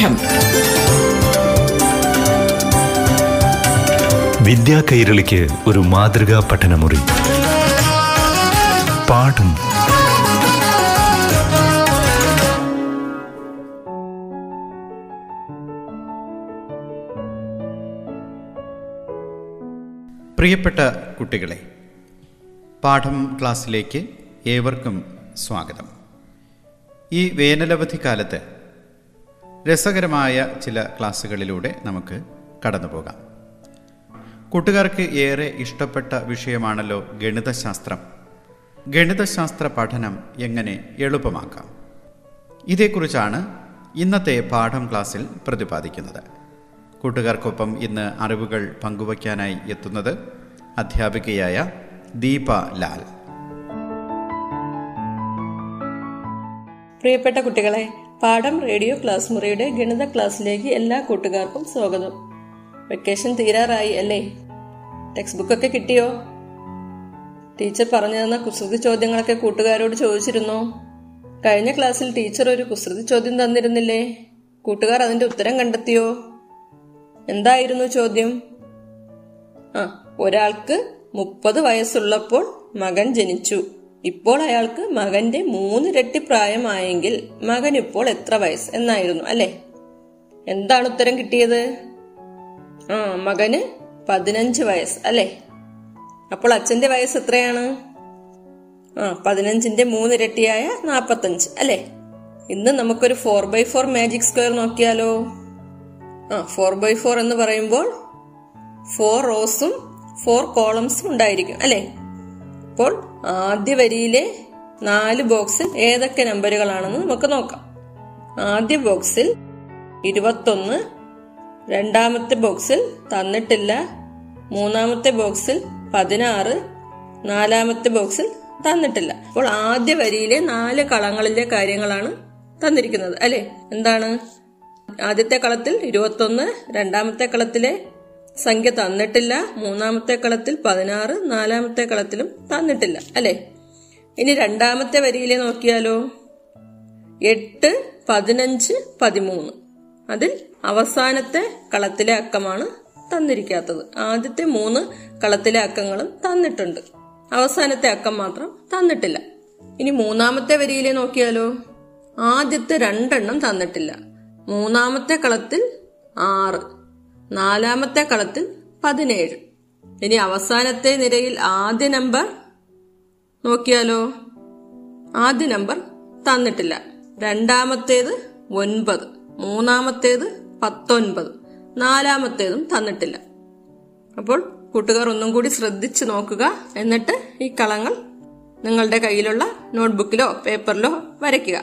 പാഠം വിദ്യാ കൈരളിക്ക് ഒരു മാതൃകാ പഠനമുറി. പാഠം. പ്രിയപ്പെട്ട കുട്ടികളെ പാഠം ക്ലാസ്സിലേക്ക് ഏവർക്കും സ്വാഗതം. ഈ വേനലവധി കാലത്ത് രസകരമായ ചില ക്ലാസ്സുകളിലൂടെ നമുക്ക് കടന്നു പോകാം കൂട്ടുകാർക്ക് ഏറെ ഇഷ്ടപ്പെട്ട വിഷയമാണല്ലോ ഗണിതശാസ്ത്രം. ഗണിതശാസ്ത്ര പഠനം എങ്ങനെ എളുപ്പമാക്കാം? ഇതേക്കുറിച്ചാണ് ഇന്നത്തെ പാഠം ക്ലാസ്സിൽ പ്രതിപാദിക്കുന്നത്. കൂട്ടുകാർക്കൊപ്പം ഇന്ന് അറിവുകൾ പങ്കുവയ്ക്കാനായി എത്തുന്നത് അധ്യാപികയായ ദീപ ലാൽ. പ്രിയപ്പെട്ട കുട്ടികളെ പാഠം റേഡിയോ ക്ലാസ് മുറിയുടെ ഗണിത ക്ലാസ്സിലേക്ക് എല്ലാ കൂട്ടുകാർക്കും സ്വാഗതം. വെക്കേഷൻ തീരാറായി അല്ലേ? ടെക്സ്റ്റ് ബുക്ക് ഒക്കെ കിട്ടിയോ? ടീച്ചർ പറഞ്ഞു തന്ന കുസൃതി ചോദ്യങ്ങളൊക്കെ കൂട്ടുകാരോട് ചോദിച്ചിരുന്നോ. കഴിഞ്ഞ ക്ലാസ്സിൽ ടീച്ചർ ഒരു കുസൃതി ചോദ്യം തന്നിരുന്നില്ലേ? കൂട്ടുകാർ അതിന്റെ ഉത്തരം കണ്ടെത്തിയോ? എന്തായിരുന്നു ചോദ്യം? ആ ഒരാൾക്ക് മുപ്പത് വയസ്സുള്ളപ്പോൾ മകൻ ജനിച്ചു. ഇപ്പോൾ അയാൾക്ക് മകന്റെ മൂന്നിരട്ടി പ്രായമായെങ്കിൽ മകൻ ഇപ്പോൾ എത്ര വയസ്സ് എന്നായിരുന്നു അല്ലെ? എന്താണ് ഉത്തരം കിട്ടിയത്? ആ മകന് പതിനഞ്ച് വയസ്സ് അല്ലെ? അപ്പോൾ അച്ഛന്റെ വയസ്സ് എത്രയാണ്? ആ പതിനഞ്ചിന്റെ മൂന്നിരട്ടിയായ നാപ്പത്തഞ്ച് അല്ലെ? ഇന്ന് നമുക്കൊരു four by four magic square നോക്കിയാലോ? ആ ഫോർ ബൈ ഫോർ എന്ന് പറയുമ്പോൾ ഫോർ റോസും ഫോർ കോളംസും ഉണ്ടായിരിക്കും അല്ലെ? അപ്പോൾ ആദ്യ വരിയിലെ നാല് ബോക്സിൽ ഏതൊക്കെ നമ്പറുകളാണെന്ന് നമുക്ക് നോക്കാം. ആദ്യ ബോക്സിൽ ഇരുപത്തൊന്ന് രണ്ടാമത്തെ ബോക്സിൽ തന്നിട്ടില്ല മൂന്നാമത്തെ ബോക്സിൽ പതിനാറ് നാലാമത്തെ ബോക്സിൽ തന്നിട്ടില്ല. അപ്പോൾ ആദ്യ വരിയിലെ നാല് കളങ്ങളിലെ കാര്യങ്ങളാണ് തന്നിരിക്കുന്നത് അല്ലെ? എന്താണ്? ആദ്യത്തെ കളത്തിൽ ഇരുപത്തൊന്ന് രണ്ടാമത്തെ കളത്തിലെ സംഖ്യ തന്നിട്ടില്ല. മൂന്നാമത്തെ കളത്തിൽ പതിനാറ് നാലാമത്തെ കളത്തിലും തന്നിട്ടില്ല. അല്ലെ? ഇനി രണ്ടാമത്തെ വരിയിലെ നോക്കിയാലോ? എട്ട് പതിനഞ്ച് പതിമൂന്ന്. അതിൽ അവസാനത്തെ കളത്തിലെ അക്കമാണ് തന്നിരിക്കാത്തത്. ആദ്യത്തെ മൂന്ന് കളത്തിലെ അക്കങ്ങളും തന്നിട്ടുണ്ട്. അവസാനത്തെ അക്കം മാത്രം തന്നിട്ടില്ല. ഇനി മൂന്നാമത്തെ വരിയിലെ നോക്കിയാലോ? ആദ്യത്തെ രണ്ടെണ്ണം തന്നിട്ടില്ല. മൂന്നാമത്തെ കളത്തിൽ ആറ്. നാലാമത്തെ കളത്തിൽ പതിനേഴ്. ഇനി അവസാനത്തെ നിരയിൽ ആദ്യ നമ്പർ നോക്കിയാലോ? ആദ്യ നമ്പർ തന്നിട്ടില്ല. രണ്ടാമത്തേത് ഒൻപത് മൂന്നാമത്തേത് പത്തൊൻപത് നാലാമത്തേതും തന്നിട്ടില്ല. അപ്പോൾ കൂട്ടുകാർ ഒന്നും കൂടി ശ്രദ്ധിച്ചു നോക്കുക. എന്നിട്ട് ഈ കളങ്ങൾ നിങ്ങളുടെ കയ്യിലുള്ള നോട്ട്ബുക്കിലോ പേപ്പറിലോ വരയ്ക്കുക.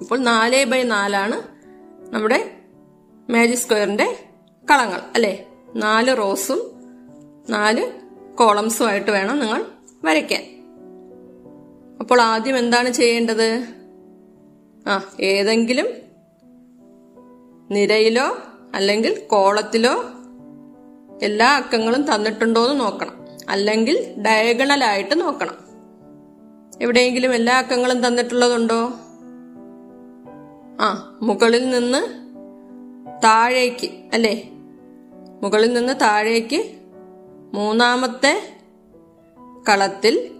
അപ്പോൾ നാല് ബൈ നാലാണ് നമ്മുടെ മാജിക് സ്ക്വയറിന്റെ കളങ്ങൾ അല്ലെ? നാല് റോസും നാല് കോളംസും ആയിട്ട് വേണം നിങ്ങൾ വരയ്ക്കാൻ. അപ്പോൾ ആദ്യം എന്താണ് ചെയ്യേണ്ടത്? ആ ഏതെങ്കിലും നിരയിലോ അല്ലെങ്കിൽ കോളത്തിലോ എല്ലാ അക്കങ്ങളും തന്നിട്ടുണ്ടോ എന്ന് നോക്കണം. അല്ലെങ്കിൽ ഡയഗണലായിട്ട് നോക്കണം. എവിടെയെങ്കിലും എല്ലാ അക്കങ്ങളും തന്നിട്ടുള്ളതുണ്ടോ? ആ മുകളിൽ നിന്ന് താഴേക്ക് അല്ലേ? മുകളിൽ നിന്ന് താഴേക്ക് മൂന്നാമത്തെ കളത്തിൽ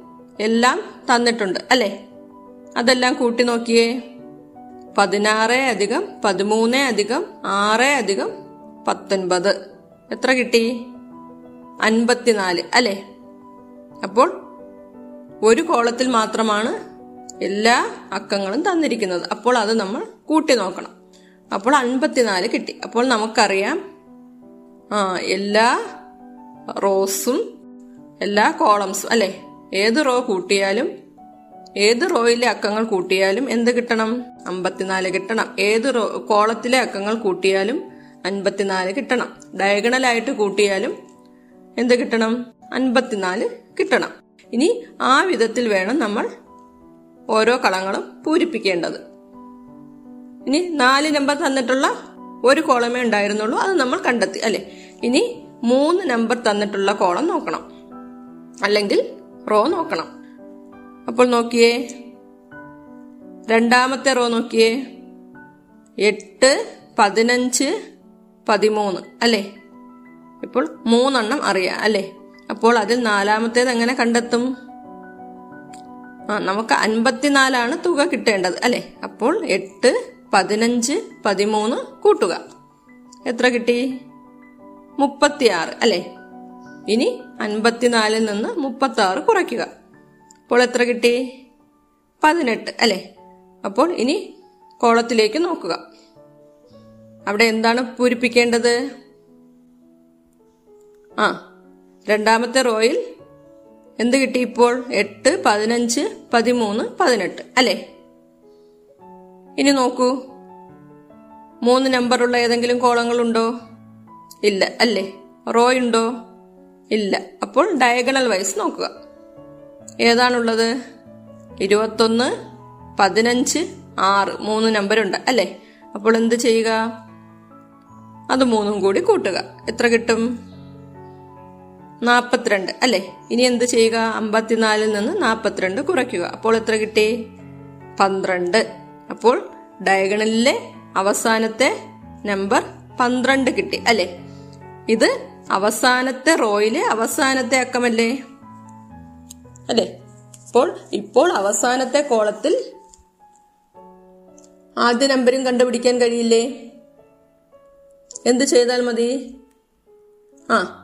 എല്ലാം തന്നിട്ടുണ്ട്. അല്ലേ? അതെല്ലാം കൂട്ടി നോക്കിയേ. പതിനാറ് അധികം പതിമൂന്ന് അധികം ആറ് അധികം പത്തൊൻപത്. എത്ര കിട്ടി? അൻപത്തിനാല്. അല്ലേ? അപ്പോൾ ഒരു കോളത്തിൽ മാത്രമാണ് എല്ലാ അക്കങ്ങളും തന്നിരിക്കുന്നത്. അപ്പോൾ അത് നമ്മൾ കൂട്ടി നോക്കണം. അപ്പോൾ അൻപത്തിനാല് കിട്ടി. അപ്പോൾ നമുക്കറിയാം എല്ലാ റോസും എല്ലാ കോളംസും അല്ലെ? ഏത് റോ കൂട്ടിയാലും ഏത് റോയിലെ അക്കങ്ങൾ കൂട്ടിയാലും എന്ത് കിട്ടണം? അമ്പത്തിനാല് കിട്ടണം. ഏത് റോ കോളത്തിലെ അക്കങ്ങൾ കൂട്ടിയാലും അൻപത്തിനാല് കിട്ടണം. ഡയഗണലായിട്ട് കൂട്ടിയാലും എന്ത് കിട്ടണം? അൻപത്തിനാല് കിട്ടണം. ഇനി ആ വിധത്തിൽ വേണം നമ്മൾ ഓരോ കളങ്ങളും പൂരിപ്പിക്കേണ്ടത്. ഇനി നാല് നമ്പർ തന്നിട്ടുള്ള ഒരു കോളമേ ഉണ്ടായിരുന്നുള്ളൂ അത് നമ്മൾ കണ്ടെത്തി അല്ലെ? ഇനി മൂന്ന് നമ്പർ തന്നിട്ടുള്ള കോളം നോക്കണം. അല്ലെങ്കിൽ റോ നോക്കണം. അപ്പോൾ നോക്കിയേ. രണ്ടാമത്തെ റോ നോക്കിയേ. എട്ട് പതിനഞ്ച് പതിമൂന്ന് അല്ലേ? ഇപ്പോൾ മൂന്നെണ്ണം അറിയാം അല്ലേ? അപ്പോൾ അതിൽ നാലാമത്തേത് എങ്ങനെ കണ്ടെത്തും? ആ നമുക്ക് അൻപത്തിനാലാണ് തുക കിട്ടേണ്ടത് അല്ലേ? അപ്പോൾ എട്ട് പതിനഞ്ച് പതിമൂന്ന് കൂട്ടുക. എത്ര കിട്ടി? മുപ്പത്തിയാറ് അല്ലേ? ഇനി അൻപത്തിനാലിൽ നിന്ന് മുപ്പത്തി ആറ് കുറയ്ക്കുക. അപ്പോൾ എത്ര കിട്ടി? പതിനെട്ട് അല്ലേ? അപ്പോൾ ഇനി കോളത്തിലേക്ക് നോക്കുക. അവിടെ എന്താണ് പൂരിപ്പിക്കേണ്ടത്? ആ രണ്ടാമത്തെ റോയിൽ എന്ത് കിട്ടി ഇപ്പോൾ? എട്ട് പതിനഞ്ച് പതിമൂന്ന് പതിനെട്ട് അല്ലേ? ഇനി നോക്കൂ. മൂന്ന് നമ്പറുള്ള ഏതെങ്കിലും കോളങ്ങളുണ്ടോ ഇല്ല അല്ലേ? റോ ഉണ്ടോ? ഇല്ല. അപ്പോൾ ഡയഗണൽ വൈസ് നോക്കുക. ഏതാണുള്ളത്? ഇരുപത്തൊന്ന് പതിനഞ്ച് ആറ്. മൂന്ന് നമ്പറുണ്ട് അല്ലേ? അപ്പോൾ എന്ത് ചെയ്യുക? അത് മൂന്നും കൂടി കൂട്ടുക. എത്ര കിട്ടും? നാൽപ്പത്തിരണ്ട് അല്ലേ? ഇനി എന്ത് ചെയ്യുക? അമ്പത്തിനാലിൽ നിന്ന് നാൽപ്പത്തിരണ്ട് കുറയ്ക്കുക. അപ്പോൾ എത്ര കിട്ടി? പന്ത്രണ്ട്. അപ്പോൾ ഡയഗണലിലെ അവസാനത്തെ നമ്പർ പന്ത്രണ്ട് കിട്ടി അല്ലെ? ഇത് അവസാനത്തെ റോയിലെ അവസാനത്തെ അക്കമല്ലേ? അല്ലെ? അപ്പോൾ ഇപ്പോൾ അവസാനത്തെ കോളത്തിൽ ആദ്യ നമ്പരും കണ്ടുപിടിക്കാൻ കഴിയില്ലേ? എന്ത് ചെയ്താൽ മതി? ആ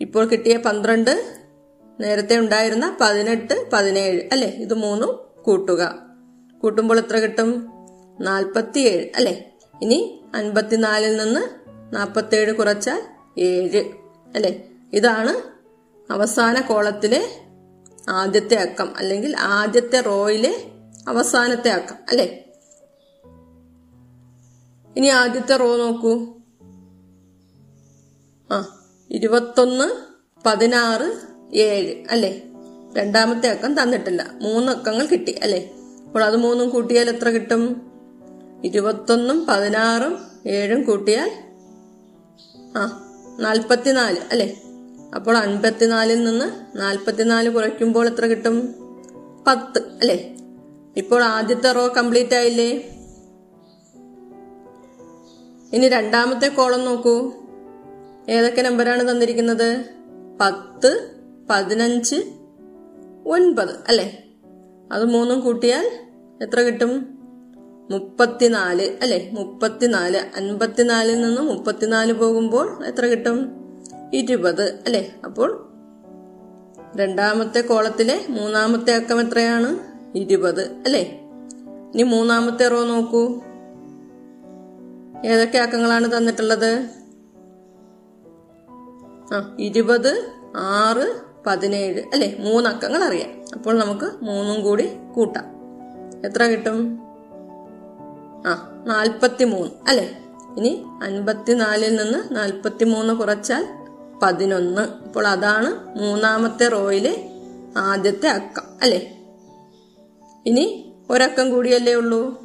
ഇപ്പോൾ കിട്ടിയ പന്ത്രണ്ട് നേരത്തെ ഉണ്ടായിരുന്ന പതിനെട്ട് പതിനേഴ് അല്ലെ? ഇത് മൂന്നും കൂട്ടുക. കൂട്ടുമ്പോൾ എത്ര കിട്ടും? നാൽപ്പത്തിയേഴ് അല്ലെ? ഇനി അൻപത്തിനാലിൽ നിന്ന് നാൽപ്പത്തേഴ് കുറച്ചാൽ ഏഴ്. അല്ലെ? ഇതാണ് അവസാന കോളത്തിലെ ആദ്യത്തെ അക്കം. അല്ലെങ്കിൽ ആദ്യത്തെ റോയിലെ അവസാനത്തെ അക്കം. അല്ലെ? ഇനി ആദ്യത്തെ റോ നോക്കൂ. ആ ഇരുപത്തൊന്ന് പതിനാറ് ഏഴ്. അല്ലെ? രണ്ടാമത്തെ അക്കം തന്നിട്ടില്ല. മൂന്ന് അക്കങ്ങൾ കിട്ടി. അല്ലേ? അപ്പോൾ അത് മൂന്നും കൂട്ടിയാൽ എത്ര കിട്ടും? ഇരുപത്തൊന്നും പതിനാറും ഏഴും കൂട്ടിയാൽ ആ നാൽപ്പത്തിനാല് അല്ലേ? അപ്പോൾ അൻപത്തിനാലിൽ നിന്ന് നാൽപ്പത്തിനാല് കുറയ്ക്കുമ്പോൾ എത്ര കിട്ടും? പത്ത് അല്ലേ? ഇപ്പോൾ ആദ്യത്തെ റോ കംപ്ലീറ്റ് ആയില്ലേ? ഇനി രണ്ടാമത്തെ കോളം നോക്കൂ. ഏതൊക്കെ നമ്പറാണ് തന്നിരിക്കുന്നത്? പത്ത് പതിനഞ്ച് ഒൻപത് അല്ലേ? അത് മൂന്നും കൂട്ടിയാൽ എത്ര കിട്ടും? മുപ്പത്തിനാല്. അല്ലെ? മുപ്പത്തിനാല്. അൻപത്തിനാലിൽ നിന്ന് മുപ്പത്തിനാല് പോകുമ്പോൾ എത്ര കിട്ടും? ഇരുപത്. അല്ലെ? അപ്പോൾ രണ്ടാമത്തെ കോളത്തിലെ മൂന്നാമത്തെ അക്കം എത്രയാണ്? ഇരുപത്. അല്ലെ? ഇനി മൂന്നാമത്തെ റോ നോക്കൂ. ഏതൊക്കെ അക്കങ്ങളാണ് തന്നിട്ടുള്ളത്? ആ ഇരുപത് ആറ് പതിനേഴ് അല്ലെ മൂന്നക്കങ്ങൾ അറിയാം അപ്പോൾ നമുക്ക് മൂന്നും കൂടി കൂട്ടാം. എത്ര കിട്ടും? ആ നാൽപ്പത്തി മൂന്ന് അല്ലെ? ഇനി അൻപത്തിനാലിൽ നിന്ന് നാൽപ്പത്തി മൂന്ന് കുറച്ചാൽ പതിനൊന്ന്. അപ്പോൾ അതാണ് മൂന്നാമത്തെ റോയിലെ ആദ്യത്തെ അക്കം അല്ലെ? ഇനി ഒരക്കം കൂടിയല്ലേ ഉള്ളൂ?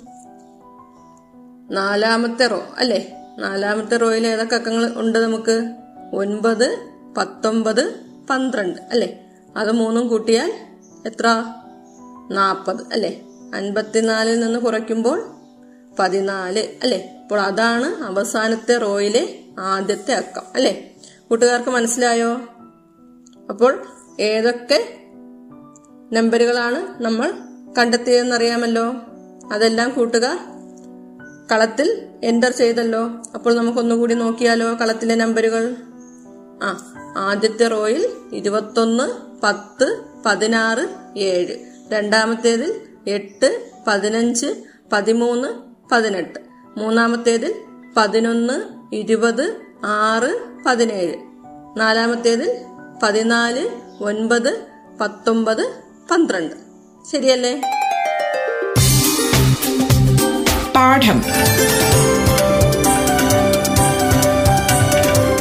നാലാമത്തെ റോ അല്ലെ? നാലാമത്തെ റോയിൽ ഏതൊക്കെ അക്കങ്ങൾ ഉണ്ട് നമുക്ക്? ഒൻപത് പത്തൊമ്പത് പന്ത്രണ്ട് അല്ലെ? അത് മൂന്നും കൂട്ടിയാൽ എത്ര? നാൽപ്പത് അല്ലെ? അൻപത്തിനാലിൽ നിന്ന് കുറയ്ക്കുമ്പോൾ പതിനാല് അല്ലെ? അപ്പോൾ അതാണ് അവസാനത്തെ റോയിലെ ആദ്യത്തെ അക്കം അല്ലെ? കൂട്ടുകാർക്ക് മനസ്സിലായോ? അപ്പോൾ ഏതൊക്കെ നമ്പറുകളാണ് നമ്മൾ കണ്ടെത്തിയതെന്നറിയാമല്ലോ? അതെല്ലാം കൂട്ടുകാർ കളത്തിൽ എന്റർ ചെയ്തല്ലോ. അപ്പോൾ നമുക്കൊന്നുകൂടി നോക്കിയാലോ കളത്തിലെ നമ്പറുകൾ? ആ ആദ്യത്തെ റോയിൽ ഇരുപത്തൊന്ന് പത്ത് പതിനാറ് ഏഴ്. രണ്ടാമത്തേതിൽ എട്ട് പതിനഞ്ച് പതിമൂന്ന് പതിനെട്ട്. മൂന്നാമത്തേതിൽ പതിനൊന്ന് ഇരുപത് ആറ് പതിനേഴ്. നാലാമത്തേതിൽ പതിനാല് ഒൻപത് പത്തൊമ്പത് പന്ത്രണ്ട്. ശരിയല്ലേ? പാഠം.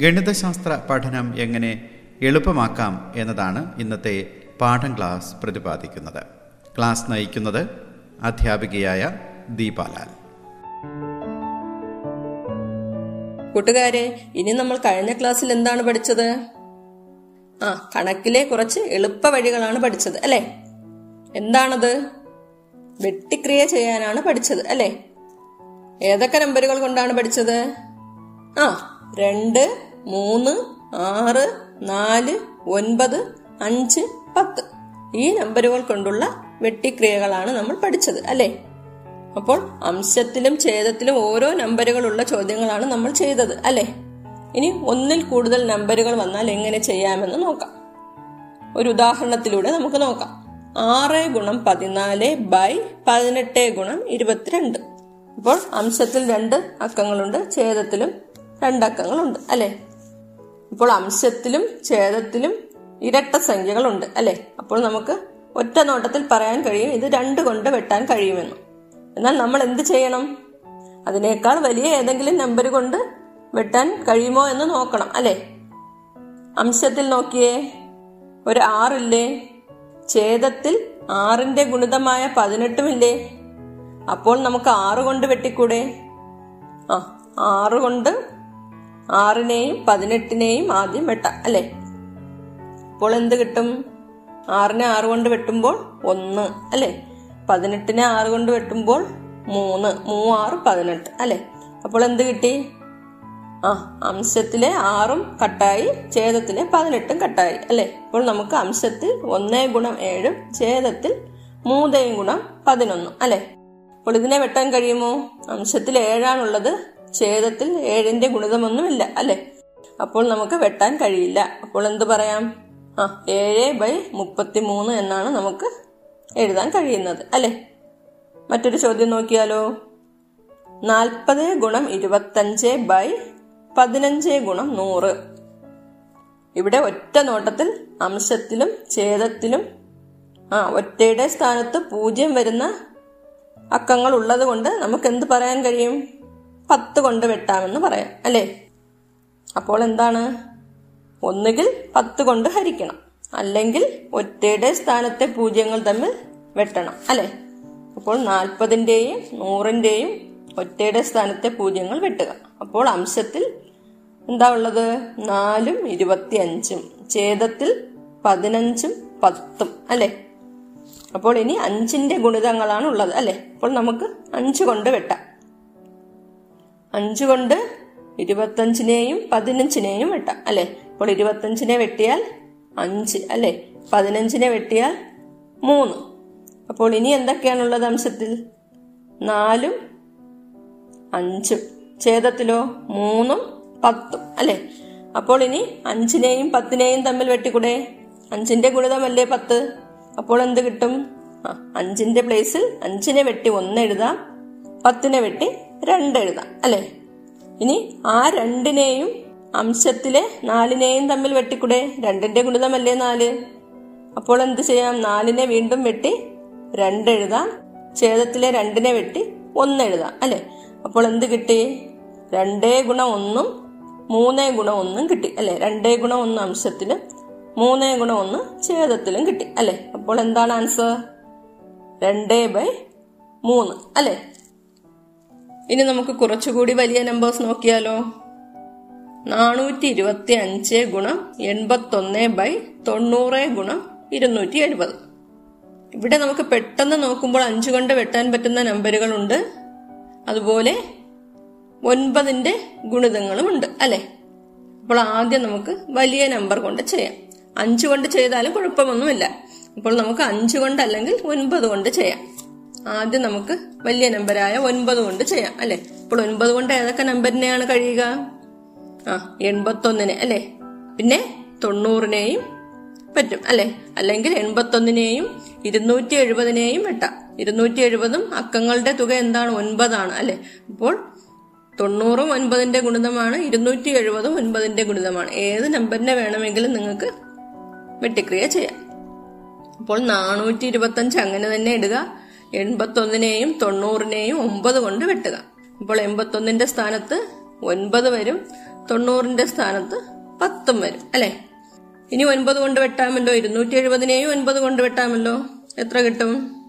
ഗണിതശാസ്ത്ര പഠനം എങ്ങനെ എളുപ്പമാക്കാം എന്നതാണ് ഇന്നത്തെ പാഠം ക്ലാസ് പ്രതിപാദിക്കുന്നത്. ക്ലാസ് നയിക്കുന്നത് അധ്യാപികയായ ദീപാലാൽ. കൂട്ടുകാരെ ഇനി നമ്മൾ കഴിഞ്ഞ ക്ലാസ്സിൽ എന്താണ് പഠിച്ചത്? ആ കണക്കിലെ കുറച്ച് എളുപ്പ വഴികളാണ് പഠിച്ചത് അല്ലെ? എന്താണത്? വെട്ടിക്രിയ ചെയ്യാനാണ് പഠിച്ചത് അല്ലെ? ഏതൊക്കെ നമ്പറുകൾ കൊണ്ടാണ് പഠിച്ചത്? ആ രണ്ട് മൂന്ന് ആറ് നാല് ഒൻപത് അഞ്ച് പത്ത്. ഈ നമ്പറുകൾ കൊണ്ടുള്ള വെട്ടിക്രിയകളാണ് നമ്മൾ പഠിച്ചത് അല്ലേ? അപ്പോൾ അംശത്തിലും ഛേദത്തിലും ഓരോ നമ്പറുകളുള്ള ചോദ്യങ്ങളാണ് നമ്മൾ ചെയ്തത് അല്ലേ? ഇനി ഒന്നിൽ കൂടുതൽ നമ്പറുകൾ വന്നാൽ എങ്ങനെ ചെയ്യാമെന്ന് നോക്കാം. ഒരു ഉദാഹരണത്തിലൂടെ നമുക്ക് നോക്കാം. ആറ് ഗുണം പതിനാല് ബൈ പതിനെട്ട് ഗുണം ഇരുപത്തിരണ്ട്. അപ്പോൾ അംശത്തിൽ രണ്ട് അക്കങ്ങളുണ്ട് ഛേദത്തിലും രണ്ടക്കങ്ങളുണ്ട് അല്ലെ? അപ്പോൾ അംശത്തിലും ഛേദത്തിലും ഇരട്ട സംഖ്യകളുണ്ട് അല്ലെ? അപ്പോൾ നമുക്ക് ഒറ്റ നോട്ടത്തിൽ പറയാൻ കഴിയും ഇത് രണ്ട് കൊണ്ട് വെട്ടാൻ കഴിയുമെന്ന്. എന്നാൽ നമ്മൾ എന്ത് ചെയ്യണം? അതിനേക്കാൾ വലിയ ഏതെങ്കിലും നമ്പർ കൊണ്ട് വെട്ടാൻ കഴിയുമോ എന്ന് നോക്കണം അല്ലെ? അംശത്തിൽ നോക്കിയേ ഒരു ആറില്ലേ? ഛേദത്തിൽ ആറിന്റെ ഗുണിതമായ പതിനെട്ടുമില്ലേ? അപ്പോൾ നമുക്ക് ആറ് കൊണ്ട് വെട്ടിക്കൂടെ? ആ ആറ് കൊണ്ട് ആറിനെയും പതിനെട്ടിനെയും ആദ്യം വെട്ടാം അല്ലെ? അപ്പോൾ എന്ത് കിട്ടും? ആറിനെ ആറ് കൊണ്ട് വെട്ടുമ്പോൾ ഒന്ന് അല്ലെ? പതിനെട്ടിനെ ആറ് കൊണ്ട് വെട്ടുമ്പോൾ മൂന്ന് മൂവാറ് പതിനെട്ട് അല്ലെ? അപ്പോൾ എന്ത് കിട്ടി? ആ അംശത്തിലെ ആറും കട്ടായി ഛേദത്തിലെ പതിനെട്ടും കട്ടായി അല്ലെ? അപ്പോൾ നമുക്ക് അംശത്തിൽ ഒന്നേ ഗുണം ഏഴും ഛേദത്തിൽ മൂന്നേയും ഗുണം പതിനൊന്നും അല്ലെ? അപ്പോൾ ഇതിനെ വെട്ടാൻ കഴിയുമോ? അംശത്തിൽ ഏഴാണുള്ളത്. ഛേദത്തിൽ ഏഴിന്റെ ഗുണിതമൊന്നുമില്ല അല്ലെ? അപ്പോൾ നമുക്ക് വെട്ടാൻ കഴിയില്ല. അപ്പോൾ എന്ത് പറയാം? ആ ഏഴ് ബൈ മുപ്പത്തി മൂന്ന് എന്നാണ് നമുക്ക് എഴുതാൻ കഴിയുന്നത് അല്ലെ? മറ്റൊരു ചോദ്യം നോക്കിയാലോ? നാൽപ്പത് ഗുണം ഇരുപത്തഞ്ച് ബൈ പതിനഞ്ച് ഗുണം നൂറ്. ഇവിടെ ഒറ്റ നോട്ടത്തിൽ അംശത്തിലും ഛേദത്തിലും ആ ഒറ്റയുടെ സ്ഥാനത്ത് പൂജ്യം വരുന്ന അക്കങ്ങൾ ഉള്ളത് കൊണ്ട് നമുക്ക് എന്ത് പറയാൻ കഴിയും? പത്ത് കൊണ്ട് വെട്ടാമെന്ന് പറയാം അല്ലേ? അപ്പോൾ എന്താണ്? ഒന്നുകിൽ പത്ത് കൊണ്ട് ഹരിക്കണം. അല്ലെങ്കിൽ ഒറ്റയുടെ സ്ഥാനത്തെ പൂജ്യങ്ങൾ തമ്മിൽ വെട്ടണം അല്ലെ? അപ്പോൾ നാൽപ്പതിന്റെയും നൂറിന്റെയും ഒറ്റയുടെ സ്ഥാനത്തെ പൂജ്യങ്ങൾ വെട്ടുക. അപ്പോൾ അംശത്തിൽ എന്താ ഉള്ളത്? നാലും ഇരുപത്തി അഞ്ചും ഛേദത്തിൽ പതിനഞ്ചും പത്തും അല്ലെ? അപ്പോൾ ഇനി അഞ്ചിന്റെ ഗുണിതങ്ങളാണ് ഉള്ളത് അല്ലെ? അപ്പോൾ നമുക്ക് അഞ്ച് കൊണ്ട് വെട്ടാം. അഞ്ച് കൊണ്ട് ഇരുപത്തഞ്ചിനെയും പതിനഞ്ചിനെയും വെട്ടാം അല്ലെ? അപ്പോൾ ഇരുപത്തഞ്ചിനെ വെട്ടിയാൽ അഞ്ച് അല്ലെ? പതിനഞ്ചിനെ വെട്ടിയാൽ മൂന്ന്. അപ്പോൾ ഇനി എന്തൊക്കെയാണുള്ളത് അംശത്തിൽ? നാലും അഞ്ചും. ഛേദത്തിലോ മൂന്നും പത്തും അല്ലെ? അപ്പോൾ ഇനി അഞ്ചിനെയും പത്തിനെയും തമ്മിൽ വെട്ടിക്കൂടെ? അഞ്ചിന്റെ ഗുണിതമല്ലേ പത്ത്? അപ്പോൾ എന്ത് കിട്ടും? അഞ്ചിന്റെ പ്ലേസിൽ അഞ്ചിനെ വെട്ടി ഒന്ന് എഴുതാം പത്തിനെ വെട്ടി രണ്ട് എഴുതാം അല്ലെ? ഇനി ആ രണ്ടിനെയും അംശത്തിലെ നാലിനെയും തമ്മിൽ വെട്ടിക്കൂടെ? രണ്ടിന്റെ ഗുണിതമല്ലേ നാല്? അപ്പോൾ എന്ത് ചെയ്യാം? നാലിനെ വീണ്ടും വെട്ടി രണ്ട് എഴുതാം ഛേദത്തിലെ രണ്ടിനെ വെട്ടി ഒന്ന് എഴുതാം അല്ലെ? അപ്പോൾ എന്ത് കിട്ടി? രണ്ടേ ഗുണം ഒന്നും മൂന്നേ ഗുണം ഒന്നും കിട്ടി അല്ലെ? രണ്ടേ ഗുണം ഒന്ന് അംശത്തിലും മൂന്നേ ഗുണം ഒന്ന് ഛേദത്തിലും കിട്ടി അല്ലെ? അപ്പോൾ എന്താണ് ആൻസർ? രണ്ടേ ബൈ മൂന്ന് അല്ലെ? ഇനി നമുക്ക് കുറച്ചുകൂടി വലിയ നമ്പേഴ്സ് നോക്കിയാലോ? നാനൂറ്റി ഇരുപത്തി അഞ്ച് ഗുണം എൺപത്തൊന്ന് ബൈ തൊണ്ണൂറ് ഗുണം ഇരുന്നൂറ്റി എഴുപത് ഇവിടെ നമുക്ക് പെട്ടെന്ന് നോക്കുമ്പോൾ അഞ്ചു കൊണ്ട് വെട്ടാൻ പറ്റുന്ന നമ്പറുകളുണ്ട് അതുപോലെ ഒൻപതിന്റെ ഗുണിതങ്ങളും ഉണ്ട് അല്ലെ? അപ്പോൾ ആദ്യം നമുക്ക് വലിയ നമ്പർ കൊണ്ട് ചെയ്യാം. അഞ്ചു കൊണ്ട് ചെയ്താലും കുഴപ്പമൊന്നുമില്ല. അപ്പോൾ നമുക്ക് അഞ്ചു കൊണ്ട് അല്ലെങ്കിൽ ഒൻപത് കൊണ്ട് ചെയ്യാം. ആദ്യം നമുക്ക് വലിയ നമ്പരായ ഒൻപത് കൊണ്ട് ചെയ്യാം അല്ലെ? അപ്പോൾ ഒൻപത് കൊണ്ട് ഏതൊക്കെ നമ്പറിനെയാണ് കഴിയുക? ആ എൺപത്തൊന്നിനെ അല്ലെ? പിന്നെ തൊണ്ണൂറിനെയും പറ്റും അല്ലെ? അല്ലെങ്കിൽ എൺപത്തൊന്നിനെയും ഇരുന്നൂറ്റി എഴുപതിനെയും വെട്ടാം. ഇരുന്നൂറ്റി എഴുപതും അക്കങ്ങളുടെ തുക എന്താണ്? ഒൻപതാണ് അല്ലെ? അപ്പോൾ തൊണ്ണൂറും ഒൻപതിന്റെ ഗുണിതമാണ് ഇരുന്നൂറ്റി എഴുപതും ഒൻപതിന്റെ ഗുണിതമാണ്. ഏത് നമ്പറിനെ വേണമെങ്കിലും നിങ്ങൾക്ക് വെട്ടിക്രിയ ചെയ്യാം. അപ്പോൾ നാനൂറ്റി ഇരുപത്തഞ്ച് അങ്ങനെ തന്നെ ഇടുക. എൺപത്തൊന്നിനെയും തൊണ്ണൂറിനെയും ഒമ്പത് കൊണ്ട് വെട്ടുക. അപ്പോൾ എൺപത്തൊന്നിന്റെ സ്ഥാനത്ത് ഒൻപത് വരും തൊണ്ണൂറിന്റെ സ്ഥാനത്ത് പത്തും വരും അല്ലെ? ഇനി ഒൻപത് കൊണ്ട് വെട്ടാമല്ലോ ഇരുന്നൂറ്റി എഴുപതിനെയും ഒൻപത് കൊണ്ട് വെട്ടാമല്ലോ. എത്ര കിട്ടും?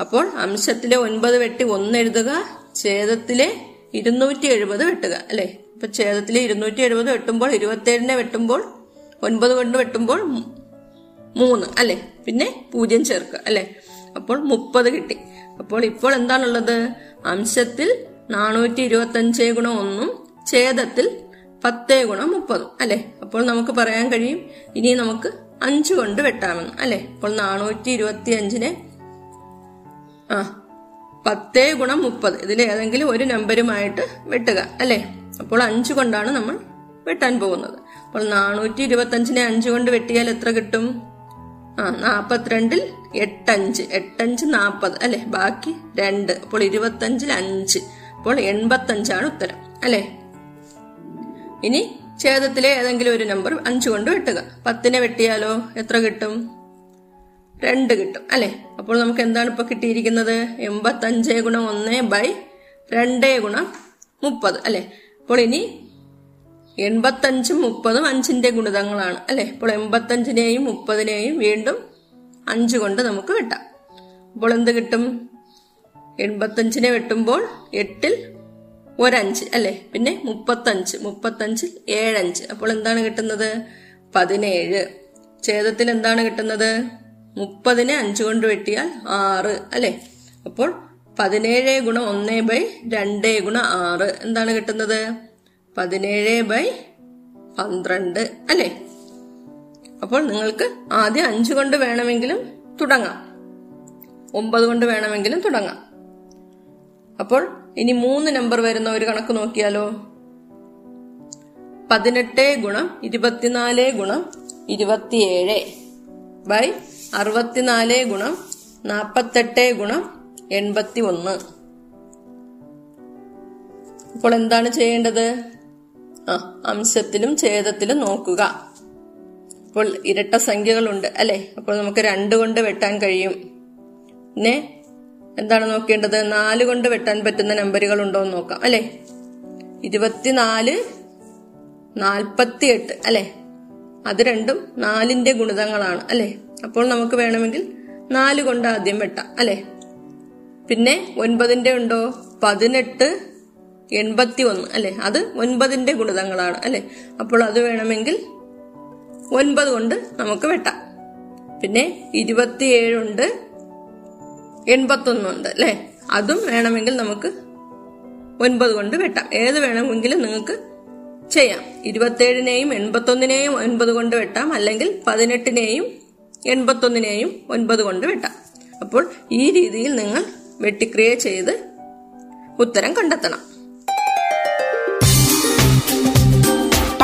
അപ്പോൾ അംശത്തിലെ ഒൻപത് വെട്ടി ഒന്ന് എഴുതുക ഛേദത്തിലെ ഇരുന്നൂറ്റി എഴുപത് വെട്ടുക അല്ലെ? ഇപ്പൊ ഛേദത്തിലെ ഇരുന്നൂറ്റി എഴുപത് വെട്ടുമ്പോൾ ഇരുപത്തേഴിനെ വെട്ടുമ്പോൾ ഒൻപത് കൊണ്ട് വെട്ടുമ്പോൾ മൂന്ന് അല്ലെ? പിന്നെ പൂജ്യം ചേർക്കുക അല്ലെ? അപ്പോൾ മുപ്പത് കിട്ടി. അപ്പോൾ ഇപ്പോൾ എന്താണുള്ളത്? അംശത്തിൽ നാനൂറ്റി ഇരുപത്തി അഞ്ച് ഗുണം ഒന്നും ഛേദത്തിൽ പത്തേ ഗുണം മുപ്പതും അല്ലെ? അപ്പോൾ നമുക്ക് പറയാൻ കഴിയും ഇനി നമുക്ക് അഞ്ച് കൊണ്ട് വെട്ടാമെന്ന് അല്ലെ? അപ്പോൾ നാനൂറ്റി ഇരുപത്തി അഞ്ചിനെ ആ പത്തേ ഗുണം മുപ്പത്. ഇതിൽ ഏതെങ്കിലും ഒരു നമ്പരുമായിട്ട് വെട്ടുക അല്ലെ? അപ്പോൾ അഞ്ച് കൊണ്ടാണ് നമ്മൾ വെട്ടാൻ പോകുന്നത്. അപ്പോൾ നാനൂറ്റി ഇരുപത്തി അഞ്ചിനെ അഞ്ച് കൊണ്ട് വെട്ടിയാൽ എത്ര കിട്ടും? ആ നാപ്പത്തിരണ്ടിൽ എട്ടഞ്ച്. എട്ടഞ്ച് നാപ്പത്. അല്ലെ? ബാക്കി രണ്ട്. അപ്പോൾ ഇരുപത്തഞ്ചിൽ അഞ്ച്. അപ്പോൾ എൺപത്തഞ്ചാണ് ഉത്തരം. അല്ലെ? ഇനി ഛേദത്തിലെ ഏതെങ്കിലും ഒരു നമ്പർ അഞ്ച് കൊണ്ട് വെട്ടുക. പത്തിനെ വെട്ടിയാലോ? എത്ര കിട്ടും? രണ്ട് കിട്ടും. അല്ലെ? അപ്പോൾ നമുക്ക് എന്താണ് ഇപ്പൊ കിട്ടിയിരിക്കുന്നത്? എൺപത്തഞ്ച് ഗുണം ഒന്ന് ബൈ രണ്ടേ ഗുണം മുപ്പത്. അല്ലെ? അപ്പോൾ ഇനി എൺപത്തഞ്ചും മുപ്പതും അഞ്ചിന്റെ ഗുണിതങ്ങളാണ് അല്ലെ? അപ്പോൾ എൺപത്തഞ്ചിനെയും മുപ്പതിനെയും വീണ്ടും അഞ്ച് കൊണ്ട് നമുക്ക് വെട്ടാം. അപ്പോൾ എന്ത് കിട്ടും? എൺപത്തഞ്ചിനെ വെട്ടുമ്പോൾ എട്ടിൽ ഒരഞ്ച് അല്ലെ? പിന്നെ മുപ്പത്തഞ്ച് മുപ്പത്തഞ്ചിൽ ഏഴഞ്ച്. അപ്പോൾ എന്താണ് കിട്ടുന്നത്? പതിനേഴ്. ഛേദത്തിൽ എന്താണ് കിട്ടുന്നത്? മുപ്പതിനെ അഞ്ച് കൊണ്ട് വെട്ടിയാൽ ആറ് അല്ലെ? അപ്പോൾ പതിനേഴ് ഗുണം ഒന്ന് ബൈ രണ്ട് ഗുണം ആറ്. എന്താണ് കിട്ടുന്നത്? പതിനേഴ് ബൈ പന്ത്രണ്ട് അല്ലെ? അപ്പോൾ നിങ്ങൾക്ക് ആദ്യം അഞ്ച് കൊണ്ട് വേണമെങ്കിലും തുടങ്ങാം. ഒമ്പത് കൊണ്ട് വേണമെങ്കിലും തുടങ്ങാം. അപ്പോൾ ഇനി മൂന്ന് നമ്പർ വരുന്ന ഒരു കണക്ക് നോക്കിയാലോ? പതിനെട്ട് ഗുണം ഇരുപത്തിനാല് ഗുണം ഇരുപത്തിയേഴ് ബൈ അറുപത്തിനാല് ഗുണം നാപ്പത്തെട്ട് ഗുണം എൺപത്തി ഒന്ന് അപ്പോൾ എന്താണ് ചെയ്യേണ്ടത്? അംശത്തിലും ഛേദത്തിലും നോക്കുക. അപ്പോൾ ഇരട്ട സംഖ്യകളുണ്ട് അല്ലെ? അപ്പോൾ നമുക്ക് രണ്ട് കൊണ്ട് വെട്ടാൻ കഴിയും. പിന്നെ എന്താണ് നോക്കേണ്ടത്? നാല് കൊണ്ട് വെട്ടാൻ പറ്റുന്ന നമ്പറുകൾ ഉണ്ടോ എന്ന് നോക്കാം അല്ലെ? ഇരുപത്തിനാല് നാൽപ്പത്തി എട്ട് അല്ലെ? അത് രണ്ടും നാലിന്റെ ഗുണിതങ്ങളാണ് അല്ലെ? അപ്പോൾ നമുക്ക് വേണമെങ്കിൽ നാല് കൊണ്ട് ആദ്യം വെട്ടാം അല്ലെ? പിന്നെ ഒൻപതിന്റെ ഉണ്ടോ? പതിനെട്ട് എൺപത്തി ഒന്ന് അല്ലെ? അത് ഒൻപതിന്റെ ഗുണിതങ്ങളാണ് അല്ലെ? അപ്പോൾ അത് വേണമെങ്കിൽ ഒൻപത് കൊണ്ട് നമുക്ക് വെട്ടാം. പിന്നെ ഇരുപത്തിയേഴുണ്ട് എൺപത്തൊന്നുണ്ട് അല്ലെ? അതും വേണമെങ്കിൽ നമുക്ക് ഒൻപത് കൊണ്ട് വെട്ടാം. ഏത് വേണമെങ്കിലും നിങ്ങൾക്ക് ചെയ്യാം. ഇരുപത്തേഴിനെയും എൺപത്തൊന്നിനെയും ഒൻപത് കൊണ്ട് വെട്ടാം അല്ലെങ്കിൽ പതിനെട്ടിനെയും എൺപത്തൊന്നിനെയും ഒൻപത് കൊണ്ട് വെട്ടാം. അപ്പോൾ ഈ രീതിയിൽ നിങ്ങൾ വെട്ടിക്രിയ ചെയ്ത് ഉത്തരം കണ്ടെത്തണം.